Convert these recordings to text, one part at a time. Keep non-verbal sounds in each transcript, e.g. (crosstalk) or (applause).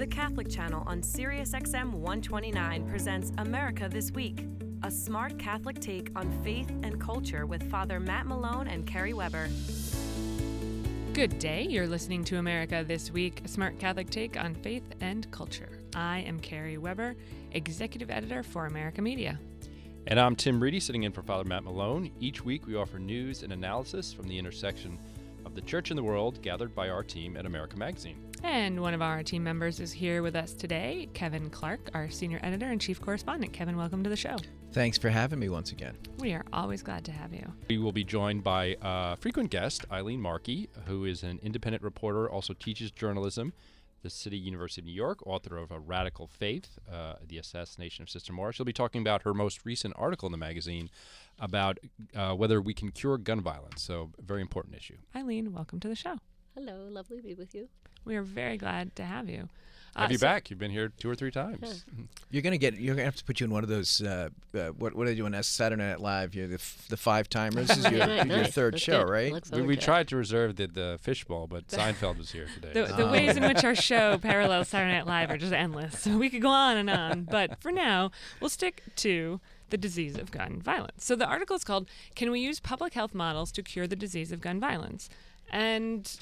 The Catholic Channel on SiriusXM 129 presents America This Week, a smart Catholic take on faith and culture with Father Matt Malone and Kerry Weber. Good day. You're listening to America This Week, a smart Catholic take on faith and culture. I am Kerry Weber, executive editor for America Media. And I'm Tim Reidy, sitting in for Father Matt Malone. Each week, we offer news and analysis from the intersection of the church and the world, gathered by our team at America Magazine. And one of our team members is here with us today, Kevin Clarke, our senior editor and chief correspondent. Kevin, welcome to the show. Thanks for having me once again. We are always glad to have you. We will be joined by a frequent guest, Eileen Markey, who is an independent reporter, also teaches journalism at the City University of New York, author of A Radical Faith, uh, The Assassination of Sister Maura. She'll be talking about her most recent article in the magazine about uh, whether we can cure gun violence. So, a very important issue. Eileen, welcome to the show. Hello, lovely to be with you. We are very glad to have you. Have Uh, you so- back? You've been here two or three times. (laughs) You're gonna get. You're gonna have to put you in one of those. Uh, uh, what What are they doing? Saturday Night Live. You're the f- the five timers. (laughs) This is your, Right, your third That's show, good. right? Look We, we tried to reserve the, the fishbowl, but (laughs) Seinfeld was here today. The, the Oh. ways in which our show parallels Saturday Night Live are just endless. So we could go on and on. But for now, we'll stick to the disease of gun violence. So the article is called Can We Use Public Health Models to Cure the Disease of Gun Violence? And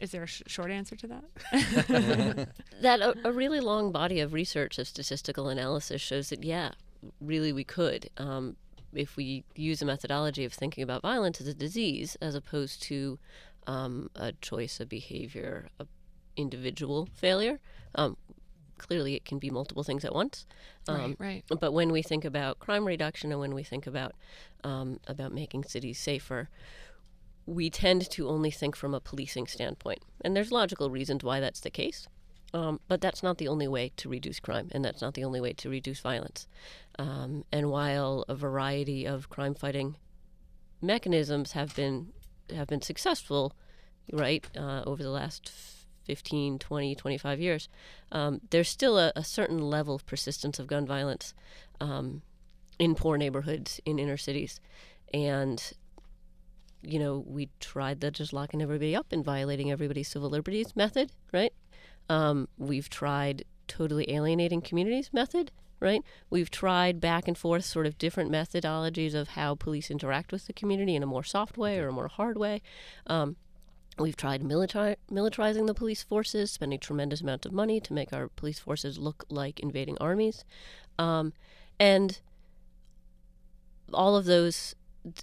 is there a sh- short answer to that? (laughs) that a, a really long body of research of statistical analysis shows that yeah, really we could. Um, if we use a methodology of thinking about violence as a disease as opposed to um, a choice, a behavior, a individual failure. Um, clearly, it can be multiple things at once. Um, right, right. But when we think about crime reduction and when we think about um, about making cities safer, we tend to only think from a policing standpoint, and there's logical reasons why that's the case. Um, but that's not the only way to reduce crime, and that's not the only way to reduce violence. Um, and while a variety of crime-fighting mechanisms have been have been successful, right, uh, over the last 15, 20, 25 years, um, there's still a, a certain level of persistence of gun violence um, in poor neighborhoods, in inner cities. And, you know, we tried the just locking everybody up and violating everybody's civil liberties method, right? Um, we've tried totally alienating communities method, right? We've tried back and forth sort of different methodologies of how police interact with the community in a more soft way or a more hard way. Um, We've tried militari- militarizing the police forces, spending tremendous amounts of money to make our police forces look like invading armies. Um, and all of those,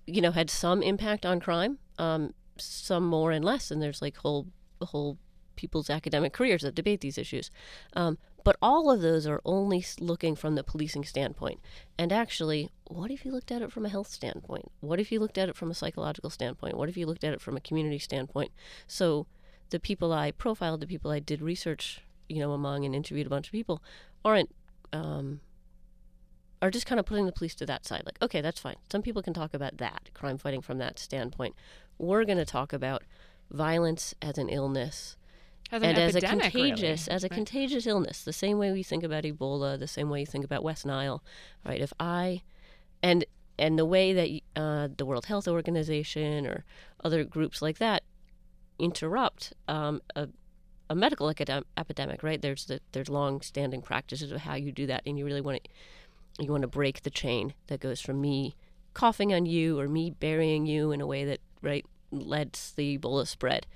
you know, had some impact on crime, um, some more and less. And there's like whole, whole people's academic careers that debate these issues. Um, but all of those are only looking from the policing standpoint. And actually, what if you looked at it from a health standpoint? What if you looked at it from a psychological standpoint? What if you looked at it from a community standpoint? So the people I profiled, the people I did research, you know, among and interviewed a bunch of people, aren't um, are just kind of putting the police to that side. Like, okay, that's fine. Some people can talk about that crime fighting from that standpoint. We're going to talk about violence as an illness As an and as a epidemic, really, contagious as a right? contagious illness the same way we think about ebola the same way you think about west nile right if i and and the way that uh, the world health organization or other groups like that interrupt um, a, a medical epidemic right there's the, there's long standing practices of how you do that and you really want to you want to break the chain that goes from me coughing on you or me burying you in a way that right lets the ebola spread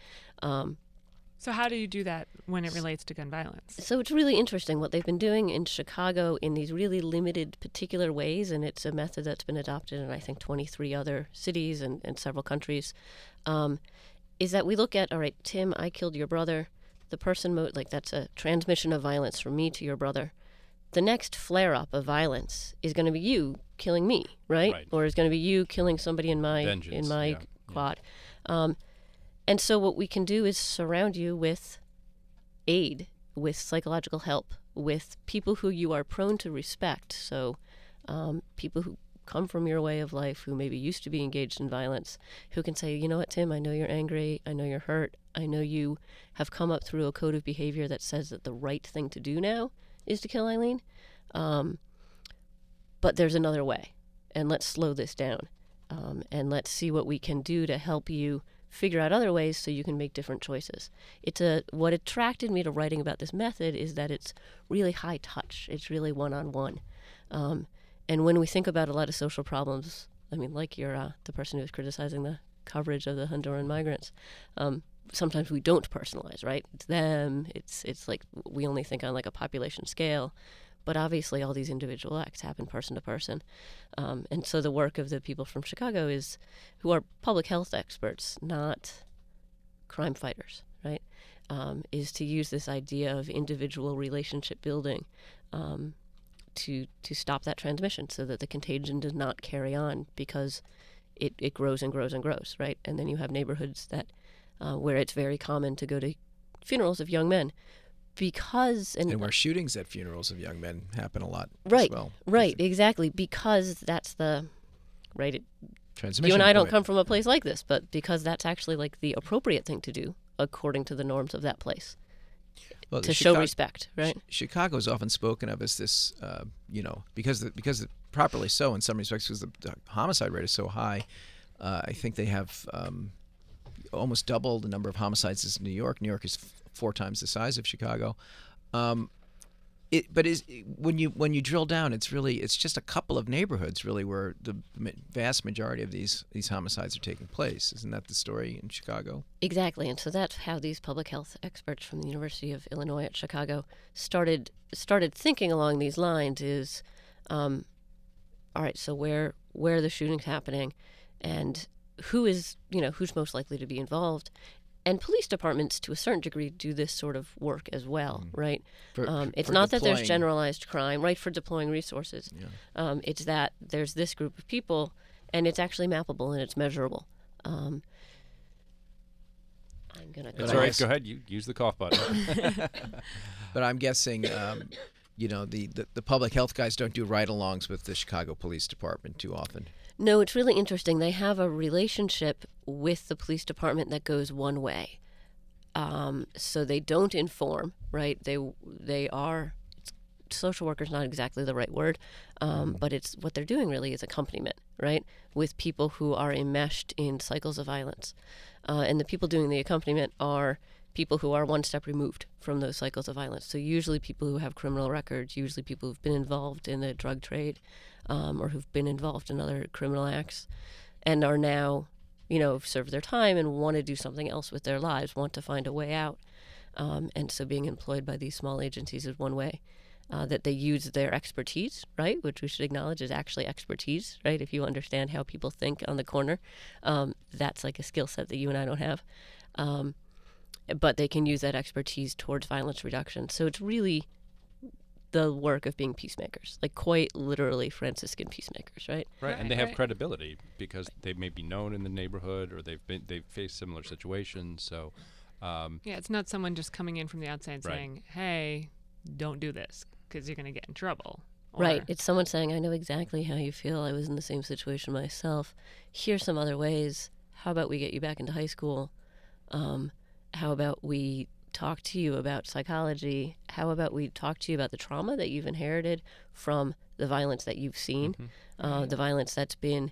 um, So how do you do that when it relates to gun violence? so it's really interesting what they've been doing in Chicago in these really limited particular ways, and it's a method that's been adopted in I think 23 other cities and, and several countries. Um, is that we look at all right, Tim, I killed your brother. The person mo- like that's a transmission of violence from me to your brother. The next flare up of violence is going to be you killing me, right? Right. Or is going to be you killing somebody in my Vengeance, in my yeah, yeah. quad. Um, and so what we can do is surround you with aid, with psychological help, with people who you are prone to respect. So, um, people who come from your way of life, who maybe used to be engaged in violence, who can say, you know what, Tim, I know you're angry. I know you're hurt. I know you have come up through a code of behavior that says that the right thing to do now is to kill Eileen. Um, but there's another way. And let's slow this down. Um, and let's see what we can do to help you figure out other ways so you can make different choices. It's a what attracted me to writing about this method is that it's really high touch. It's really one on one. And when we think about a lot of social problems, I mean, like you're uh, the person who was criticizing the coverage of the Honduran migrants. Um, sometimes we don't personalize, right? It's them. It's it's like we only think on like a population scale, but obviously all these individual acts happen person to person, um, and so the work of the people from Chicago is, who are public health experts, not crime fighters, right? Um, is to use this idea of individual relationship building um, to to stop that transmission, so that the contagion does not carry on because it, it grows and grows and grows, right? And then you have neighborhoods that uh, where it's very common to go to funerals of young men because and, And where shootings at funerals of young men happen a lot right, as well. right, exactly because that's the right. It, Transmission. you and I don't come from a place like this, but because that's actually like the appropriate thing to do according to the norms of that place Well, the to show respect, right? Ch- Chicago is often spoken of as this, uh, you know, because the, because properly so in some respects because the, the homicide rate is so high. Uh, I think they have um, almost double the number of homicides as New York. New York is f- four times the size of Chicago. Um, it, but is when you when you drill down, it's really it's just a couple of neighborhoods really where the vast majority of these these homicides are taking place. Isn't that the story in Chicago? Exactly, and so that's how these public health experts from the University of Illinois at Chicago started started thinking along these lines. Is um, all right. So where where are the shootings happening, and who is you know who's most likely to be involved, and police departments to a certain degree do this sort of work as well, right? For- um, it's for not that there's generalized crime, right? For deploying resources, um, it's that there's this group of people, and it's actually mappable and it's measurable. Um, I'm gonna. That's I all right. Go ahead. You use the cough button. (laughs) (laughs) But I'm guessing, um, you know, the, the, the public health guys don't do ride-alongs with the Chicago Police Department too often. No, it's really interesting. They have a relationship with the police department that goes one way. Um, so they don't inform, right? They they are social workers not exactly the right word, um, but it's what they're doing really is accompaniment, right? With people who are enmeshed in cycles of violence, uh, and the people doing the accompaniment are people who are one step removed from those cycles of violence. So usually people who have criminal records, usually people who've been involved in the drug trade, um, or who've been involved in other criminal acts, and are now, you know, served their time and want to do something else with their lives, want to find a way out. Um, and so being employed by these small agencies is one way. Uh, that they use their expertise, right, which we should acknowledge is actually expertise, right? If you understand how people think on the corner, um, that's like a skill set that you and I don't have. Um, but they can use that expertise towards violence reduction. So it's really the work of being peacemakers, like quite literally Franciscan peacemakers, right? Right, and they have right. credibility because they may be known in the neighborhood or they've been they've faced similar situations. So, um, Yeah, it's not someone just coming in from the outside Right. saying, "Hey, don't do this because you're going to get in trouble." Right. It's someone saying, I know exactly how you feel. I was in the same situation myself. Here's some other ways. How about we get you back into high school? Um, how about we talk to you about psychology? How about we talk to you about the trauma that you've inherited from the violence that you've seen, uh, the violence that's been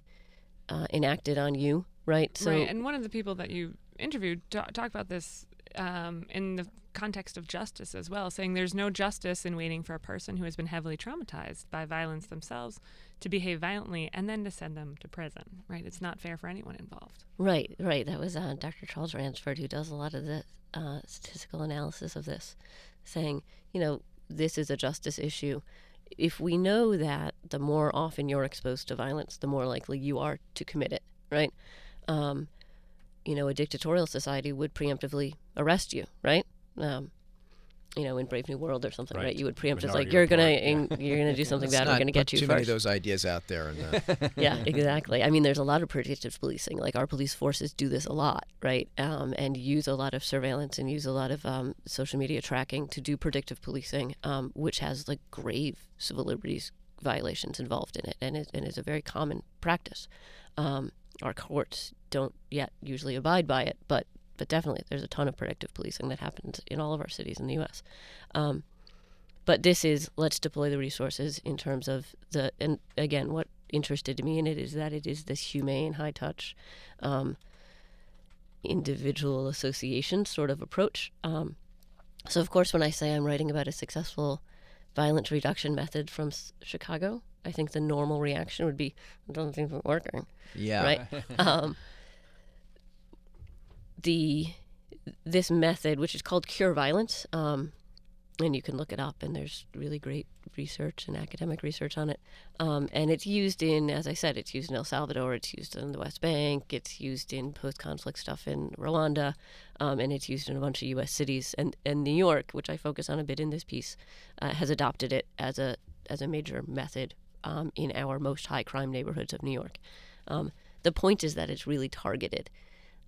uh, enacted on you, right? So, right. And one of the people that you interviewed ta- talked about this um, in the context of justice as well, saying there's no justice in waiting for a person who has been heavily traumatized by violence themselves to behave violently and then to send them to prison. Right. It's not fair for anyone involved. Right, right. That was uh, Dr. Charles Ransford who does a lot of the uh, statistical analysis of this, saying, you know, this is a justice issue. If we know that the more often you're exposed to violence, the more likely you are to commit it, right? Um, you know, a dictatorial society would preemptively arrest you, right? Um, you know, in Brave New World or something, right? Right. You would preempt Minority like you're gonna Report, you're gonna do (laughs) something bad. We're gonna get you too first many of those ideas out there. And, uh, (laughs) yeah, exactly. I mean, there's a lot of predictive policing. Like our police forces do this a lot, right? Um, and use a lot of surveillance and use a lot of um, social media tracking to do predictive policing, um, which has like grave civil liberties violations involved in it, and it and is a very common practice. Um, our courts don't yet usually abide by it, but but definitely there's a ton of predictive policing that happens in all of our cities in the U.S. Um, but this is let's deploy the resources in terms of the and again what interested me in it is that it is this humane high touch um, individual association sort of approach. Um, so, of course, when I say I'm writing about a successful violence reduction method from S- Chicago, I think the normal reaction would be, "It doesn't seem to be working." Yeah. right? (laughs) um, the this method, which is called Cure Violence, um, and you can look it up, and there's really great research and academic research on it. Um, and it's used in, as I said, it's used in El Salvador, it's used in the West Bank, it's used in post-conflict stuff in Rwanda, um, and it's used in a bunch of U.S. cities. And, and New York, which I focus on a bit in this piece, uh, has adopted it as a as a major method um, in our most high crime neighborhoods of New York. Um, the point is that it's really targeted.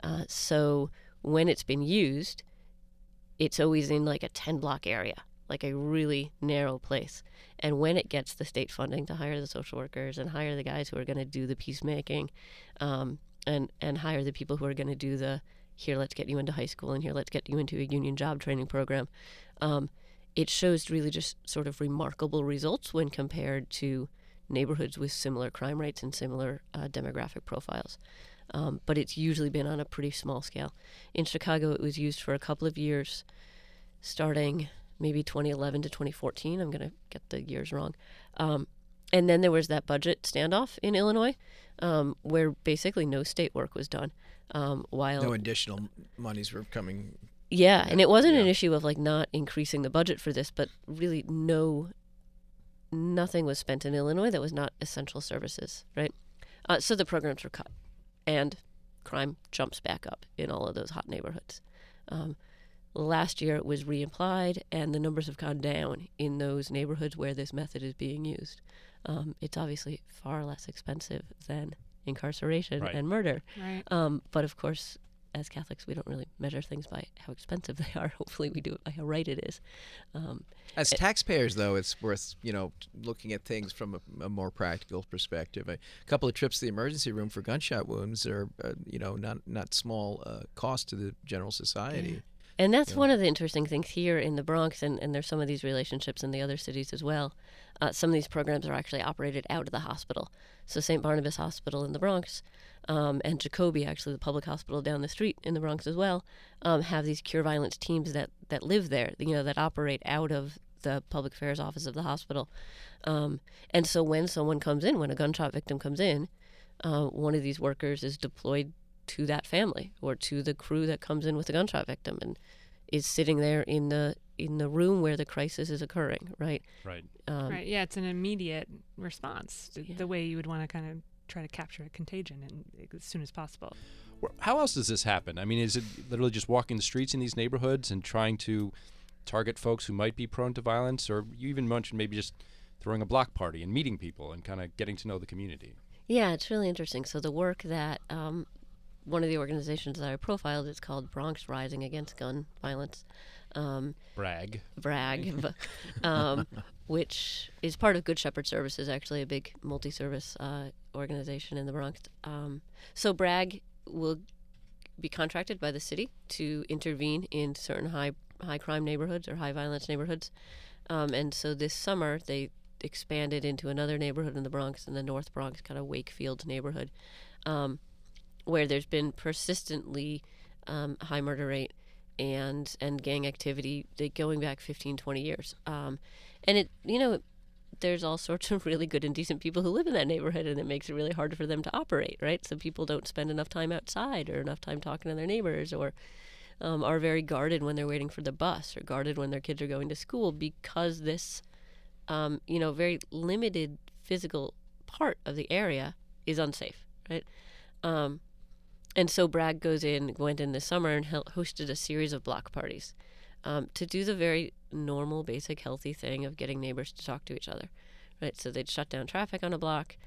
Uh, so when it's been used, it's always in like a 10 block area, like a really narrow place. And when it gets the state funding to hire the social workers and hire the guys who are going to do the peacemaking um, and, and hire the people who are going to do the here, let's get you into high school and here, let's get you into a union job training program, um, it shows really just sort of remarkable results when compared to neighborhoods with similar crime rates and similar uh, demographic profiles. Um, but it's usually been on a pretty small scale. In Chicago, it was used for a couple of years, starting maybe 2011 to 2014. I'm going to get the years wrong. Um, and then there was that budget standoff in Illinois, um, where basically no state work was done. Um, while No additional monies were coming. yeah, and it wasn't an issue of like not increasing the budget for this, but really no, nothing was spent in Illinois that was not essential services, right? Uh, so the programs were cut, and crime jumps back up in all of those hot neighborhoods. Um, last year it was reapplied, and the numbers have gone down in those neighborhoods where this method is being used. Um, it's obviously far less expensive than incarceration Right. and murder. Right. Um, but of course, as Catholics, we don't really measure things by how expensive (laughs) they are. Hopefully, we do it by how right it is. Um, As taxpayers, though, it's worth you know looking at things from a, a more practical perspective. A couple of trips to the emergency room for gunshot wounds are uh, you know not not small uh, cost to the general society. And that's one of the interesting things here in the Bronx, and, and there's some of these relationships in the other cities as well. Uh, some of these programs are actually operated out of the hospital. So, St. Barnabas Hospital in the Bronx um, and Jacoby, actually, the public hospital down the street in the Bronx as well, um, have these cure violence teams that, that live there, you know, that operate out of the public affairs office of the hospital. Um, and so, when someone comes in, when a gunshot victim comes in, uh, one of these workers is deployed to that family or to the crew that comes in with the gunshot victim and is sitting there in the in the room where the crisis is occurring, right? Right. Um, right. Yeah, it's an immediate response, to Yeah. the way you would want to kind of try to capture a contagion and as soon as possible. How else does this happen? I mean, is it literally just walking the streets in these neighborhoods and trying to target folks who might be prone to violence, or you even mentioned maybe just throwing a block party and meeting people and kind of getting to know the community? Yeah, it's really interesting. So the work that um, one of the organizations that I profiled is called Bronx Rising Against Gun Violence. Um, Brag. brag, (laughs) um, which is part of Good Shepherd Services, actually a big multi-service uh, organization in the Bronx. Um, so brag will be contracted by the city to intervene in certain high high crime neighborhoods or high violence neighborhoods, um, and so this summer they expanded into another neighborhood in the Bronx, in the North Bronx, kind of Wakefield neighborhood, um, where there's been persistently um, high murder rate and and gang activity going back 15 20 years. Um, and it you know there's all sorts of really good and decent people who live in that neighborhood and it makes it really hard for them to operate right? So people don't spend enough time outside or enough time talking to their neighbors or um, are very guarded when they're waiting for the bus or guarded when their kids are going to school because this um, you know very limited physical part of the area is unsafe right? Um, and so Bragg goes in, went in this summer and hosted a series of block parties um, to do the very normal, basic, healthy thing of getting neighbors to talk to each other, right? So they'd shut down traffic on a block,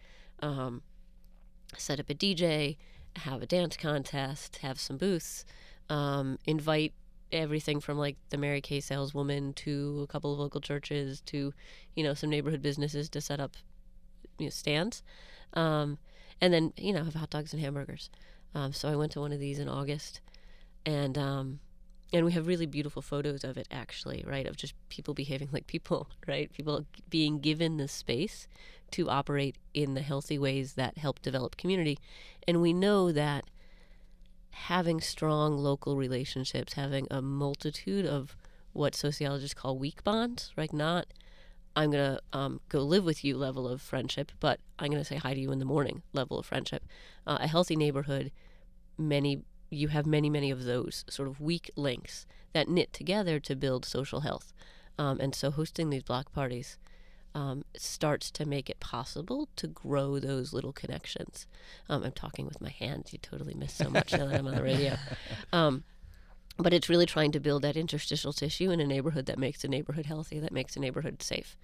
um, set up a DJ, have a dance contest, have some booths, um, invite everything from like the Mary Kay saleswoman to a couple of local churches to, you know, some neighborhood businesses to set up you know, stands, um, and then you know have hot dogs and hamburgers. Um, so I went to one of these in August, and um, and we have really beautiful photos of it actually, right? Of just people behaving (laughs) like people, right? People being given the space to operate in the healthy ways that help develop community, and we know that having strong local relationships, having a multitude of what sociologists call weak bonds, right? Not I'm gonna um, go live with you level of friendship, but I'm gonna say hi to you in the morning level of friendship. Uh, a healthy neighborhood, many you have many many of those sort of weak links that knit together to build social health, um, and so hosting these block parties um, starts to make it possible to grow those little connections. Um, I'm talking with my hands. You totally miss so much now that I'm on the radio. (laughs) Um, but it's really trying to build that interstitial tissue in a neighborhood that makes a neighborhood healthy, that makes a neighborhood safe,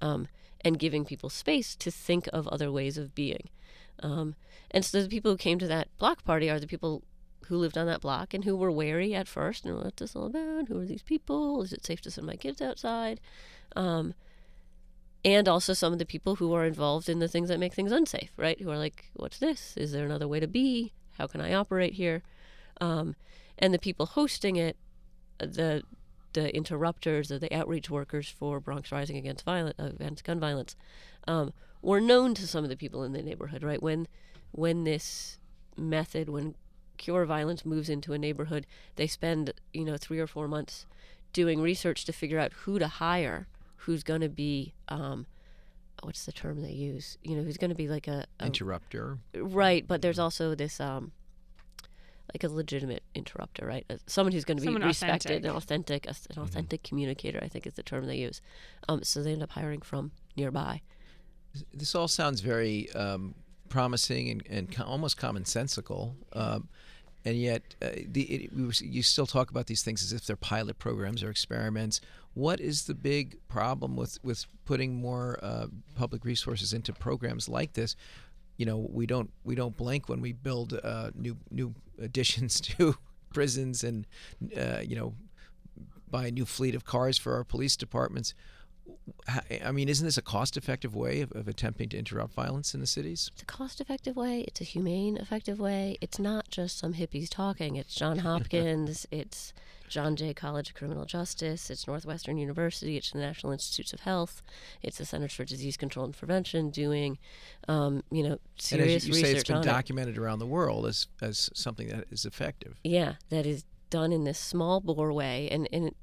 um, and giving people space to think of other ways of being. Um, and so the people who came to that block party are the people who lived on that block and who were wary at first and what's this all about? Who are these people? Is it safe to send my kids outside? Um, and also some of the people who are involved in the things that make things unsafe, right? Who are like, what's this? Is there another way to be? How can I operate here? Um, and the people hosting it, the the interrupters or the outreach workers for Bronx Rising Against Violence, uh, against gun violence, um, were known to some of the people in the neighborhood, right? When when this method, when cure violence moves into a neighborhood, they spend you know three or four months doing research to figure out who to hire who's going to be um, what's the term they use? You know, who's going to be like a, a, interrupter. Right, but there's also this um, like a legitimate interrupter, right? Uh, someone who's going to be Someone respected authentic. and authentic, a- an authentic communicator. I think is the term they use. Um, so they end up hiring from nearby. This all sounds very um, promising and, and co- almost commonsensical. Um, and yet, uh, the, it, we was- you still talk about these things as if they're pilot programs or experiments. What is the big problem with, with putting more uh, public resources into programs like this? You know, we don't we don't blink when we build uh, new new additions (laughs) to prisons and uh, you know buy a new fleet of cars for our police departments. I mean, isn't this a cost-effective way of, of attempting to interrupt violence in the cities? It's a cost-effective way. It's a humane, effective way. It's not just some hippies talking. It's John Hopkins. (laughs) it's John Jay College of Criminal Justice. It's Northwestern University. It's the National Institutes of Health. It's the Centers for Disease Control and Prevention doing, um, you know, serious and as you research say, it's been on it. documented around the world as as something that is effective. Yeah, that is done in this small bore way, and and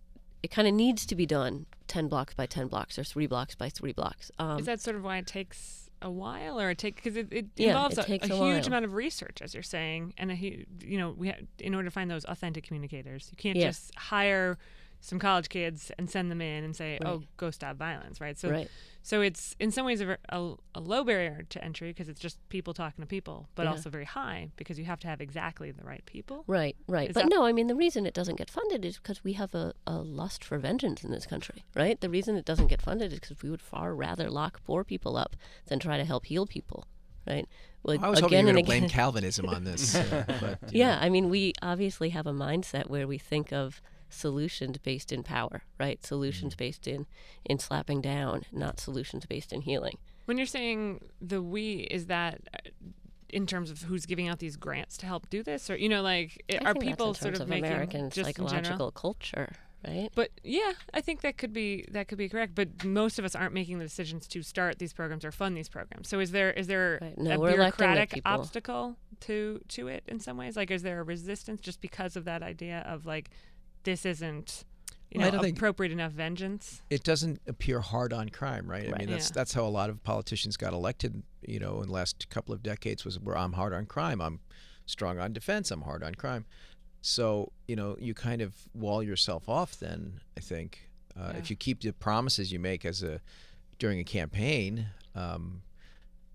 it, kind of needs to be done ten blocks by ten blocks or three blocks by three blocks. Um, Is that sort of why it takes a while, or it takes because it, it Yeah, involves it a, a a huge amount of research, as you're saying, and a you know we ha- in order to find those authentic communicators, you can't just hire some college kids and send them in and say, "Oh, go stop violence," right? So, right. so it's in some ways a, a, a low barrier to entry because it's just people talking to people, but Yeah. also very high because you have to have exactly the right people. Right, right. Is but that- no, I mean, the reason it doesn't get funded is because we have a, a lust for vengeance in this country, right? The reason it doesn't get funded is because we would far rather lock poor people up than try to help heal people, right? Well, I was hoping you again were and going to blame again. Calvinism on this. uh, (laughs) but, you Yeah. I mean, we obviously have a mindset where we think of solutions based in power, right? Solutions Mm. based in in slapping down, not solutions based in healing. When you're saying the we, is that uh, in terms of who's giving out these grants to help do this, or you know, like i- are people sort terms of of making American just psychological culture, right? But yeah, I think that could be that could be correct. But most of us aren't making the decisions to start these programs or fund these programs. So is there is there Right. No, a we're electing the bureaucratic obstacle to to it in some ways? Like, is there a resistance just because of that idea of like this isn't you know think- appropriate enough vengeance? it doesn't appear hard on crime, right? I mean, that's Yeah. that's how a lot of politicians got elected. You know, in the last couple of decades, was where I'm hard on crime, I'm strong on defense, I'm hard on crime. So you know, you kind of wall yourself off. Then I think uh, Yeah. if you keep the promises you make as a during a campaign, um,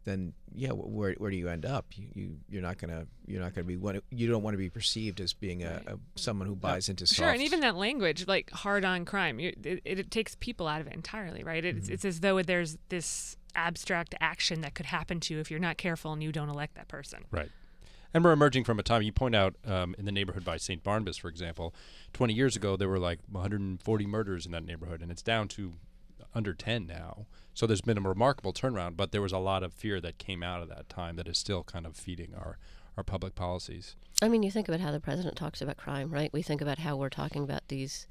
then yeah, where where do you end up? You, you you're not gonna you're not gonna be one. You don't want to be perceived as being a, a someone who buys into soft. Sure, and even that language, like hard on crime, you, it, it, it takes people out of it entirely, right? It's, Mm-hmm. it's as though there's this abstract action that could happen to you if you're not careful and you don't elect that person. Right. And we're emerging from a time, you point out um, in the neighborhood by St. Barnabas, for example, 20 years ago, there were like 140 murders in that neighborhood, and it's down to under 10 now. So there's been a remarkable turnaround, but there was a lot of fear that came out of that time that is still kind of feeding our, our public policies. I mean, you think about how the president talks about crime, right? We think about how we're talking about these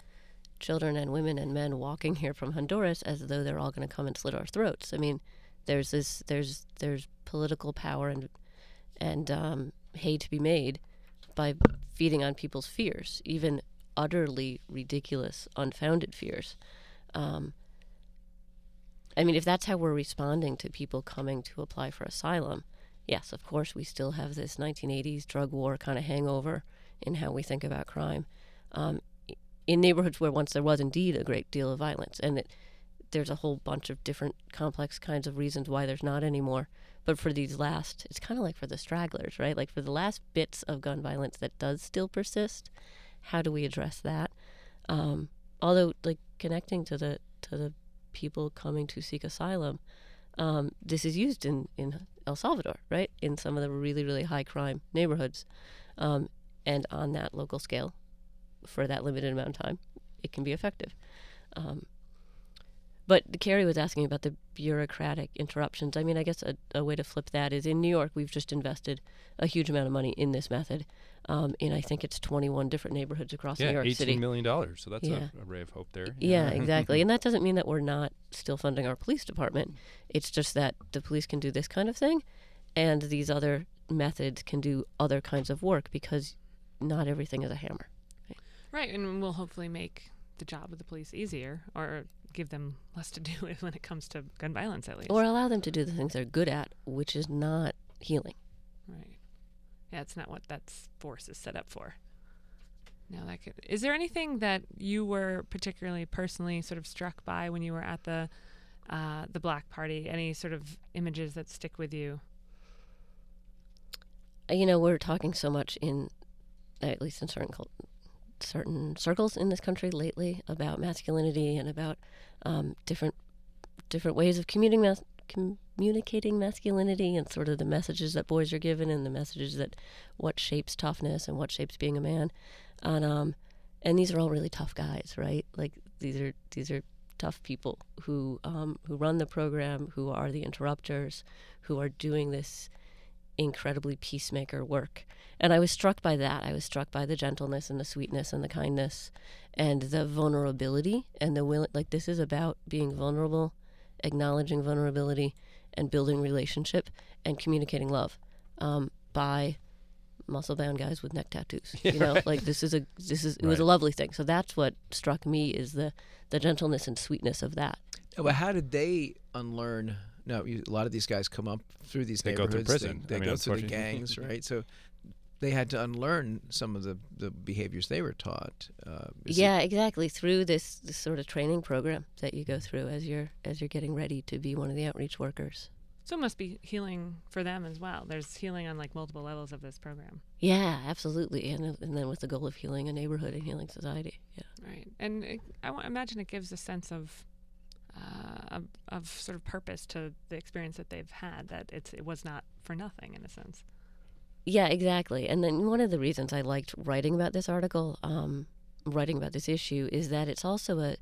children and women and men walking here from Honduras as though they're all going to come and slit our throats. I mean, there's this, there's, there's political power and, and um, hay to be made by feeding on people's fears, even utterly ridiculous, unfounded fears. Um, I mean, if that's how we're responding to people coming to apply for asylum, yes, of course, we still have this 1980s drug war kind of hangover in how we think about crime. Um, in neighborhoods where once there was indeed a great deal of violence, and it, there's a whole bunch of different complex kinds of reasons why there's not anymore. But for these last, it's kind of like for the stragglers, right? Like for the last bits of gun violence that does still persist, how do we address that? Um, although, like connecting to the to the people coming to seek asylum, um, this is used in in El Salvador, right? In some of the really really high crime neighborhoods, um, and on that local scale, for that limited amount of time, it can be effective. Um, but Kerry was asking about the bureaucratic interruptions. I mean, I guess a, a, way to flip that is in New York, we've just invested a huge amount of money in this method. Um, in I think it's 21 different neighborhoods across yeah, New York $18 City. million dollars. So that's Yeah. a, a ray of hope there. Yeah, exactly. (laughs) and that doesn't mean that we're not still funding our police department. It's just that the police can do this kind of thing, and these other methods can do other kinds of work because not everything is a hammer. Right, and we'll hopefully make the job of the police easier or give them less to (laughs) do with when it comes to gun violence, at least. Or allow them to do the things they're good at, which is not healing. Yeah, it's not what that force is set up for. No, that could. Is there anything that you were particularly personally sort of struck by when you were at the uh, the Black Party? Any sort of images that stick with you? Uh, You know, we're talking so much in, at least in certain cult- certain circles in this country lately about masculinity and about um, different different ways of commuting mas- communicating masculinity and sort of the messages that boys are given and the messages that what shapes toughness and what shapes being a man. And um and these are all really tough guys right? Like these are these are tough people who um who run the program who are the interrupters who are doing this incredibly peacemaker work. And i was struck by that. I was struck by the gentleness and the sweetness and the kindness and the vulnerability and the will like this is about being vulnerable acknowledging vulnerability and building relationship and communicating love um, by muscle bound guys with neck tattoos you know (laughs) like this is a this is it was a lovely thing so that's what struck me is the the gentleness and sweetness of that No, but how did they unlearn? No, you, a lot of these guys come up through these They go through neighborhoods. prison. They, I mean, go through the gangs, (laughs) right? So they had to unlearn some of the, the behaviors they were taught. Uh, is it- yeah exactly through this, this sort of training program that you go through as you're as you're getting ready to be one of the outreach workers So it must be healing for them as well. There's healing on like multiple levels of this program. yeah absolutely and, and then with the goal of healing a neighborhood and healing society yeah Right, and it, I imagine it gives a sense of, uh, of of sort of purpose to the experience that they've had. That it's it was not for nothing in a sense. Yeah, exactly. And then one of the reasons I liked writing about this article, um, writing about this issue, is that it's also a,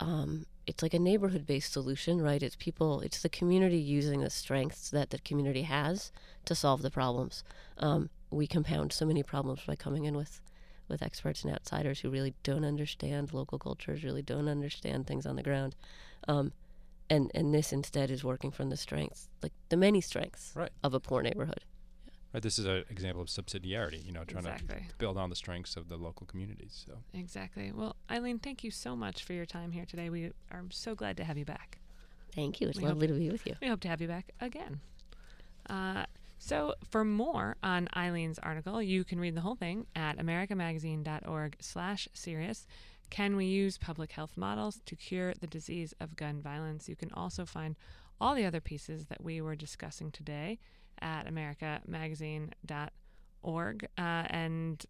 um, it's like a neighborhood-based solution, right? It's people, it's the community using the strengths that the community has to solve the problems. Um, we compound so many problems by coming in with, with experts and outsiders who really don't understand local cultures, really don't understand things on the ground. Um, and, and this instead is working from the strengths, like the many strengths Right. of a poor neighborhood. Right, this is an example of subsidiarity, you know, trying Exactly. to build on the strengths of the local communities. So Exactly. Well, Eileen, thank you so much for your time here today. We are so glad to have you back. Thank you. It's We hope- lovely to be with you. We hope to have you back again. Uh, so, for more on Eileen's article, you can read the whole thing at americamagazine.org/sirius. Can we use public health models to cure the disease of gun violence? You can also find all the other pieces that we were discussing today at americamagazine.org, uh, and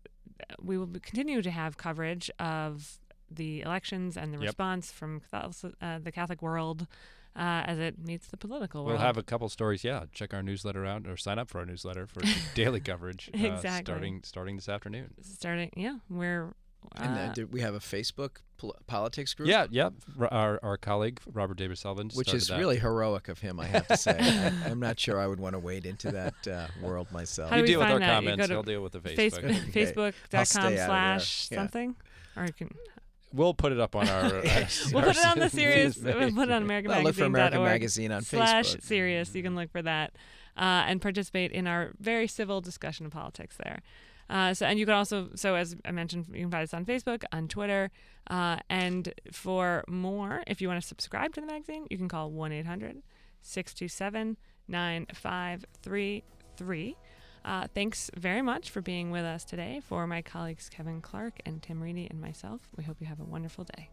we will continue to have coverage of the elections and the Yep. response from Catholic, uh, the Catholic world uh, as it meets the political world. we'll have a couple stories. Yeah, check our newsletter out or sign up for our newsletter for (laughs) daily coverage. uh, Exactly. starting starting this afternoon. starting. Yeah, we're. And uh, we have a Facebook pol- politics group? Yeah, yeah. R- our our colleague Robert David Sullivan, Which is that. really heroic of him, I have to say. (laughs) I- I'm not sure I would want to wade into that uh, world myself. How do You we deal with our find that? You comments. go to He'll deal with the face- Facebook. (laughs) Facebook.com stay out of there. slash Yeah. something, or you can. We'll put it up on our. (laughs) Uh, We'll put it on the series. We'll put it on American Well, look for American Magazine Magazine on slash Facebook. sirius. You can look for that uh, and participate in our very civil discussion of politics there. Uh, so, and you can also, so as I mentioned, you can find us on Facebook, on Twitter, uh, and for more, if you want to subscribe to the magazine, you can call 1 800 627 9533. Uh, thanks very much for being with us today. For my colleagues Kevin Clarke and Tim Reidy and myself, we hope you have a wonderful day.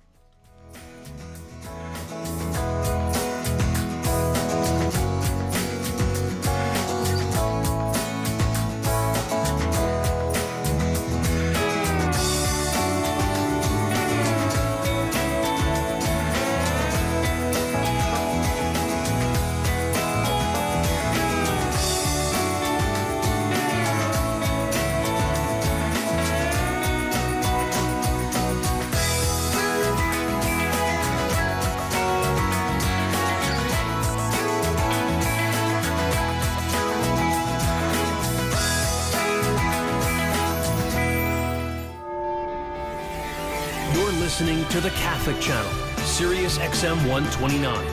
Catholic Channel, Sirius XM 129.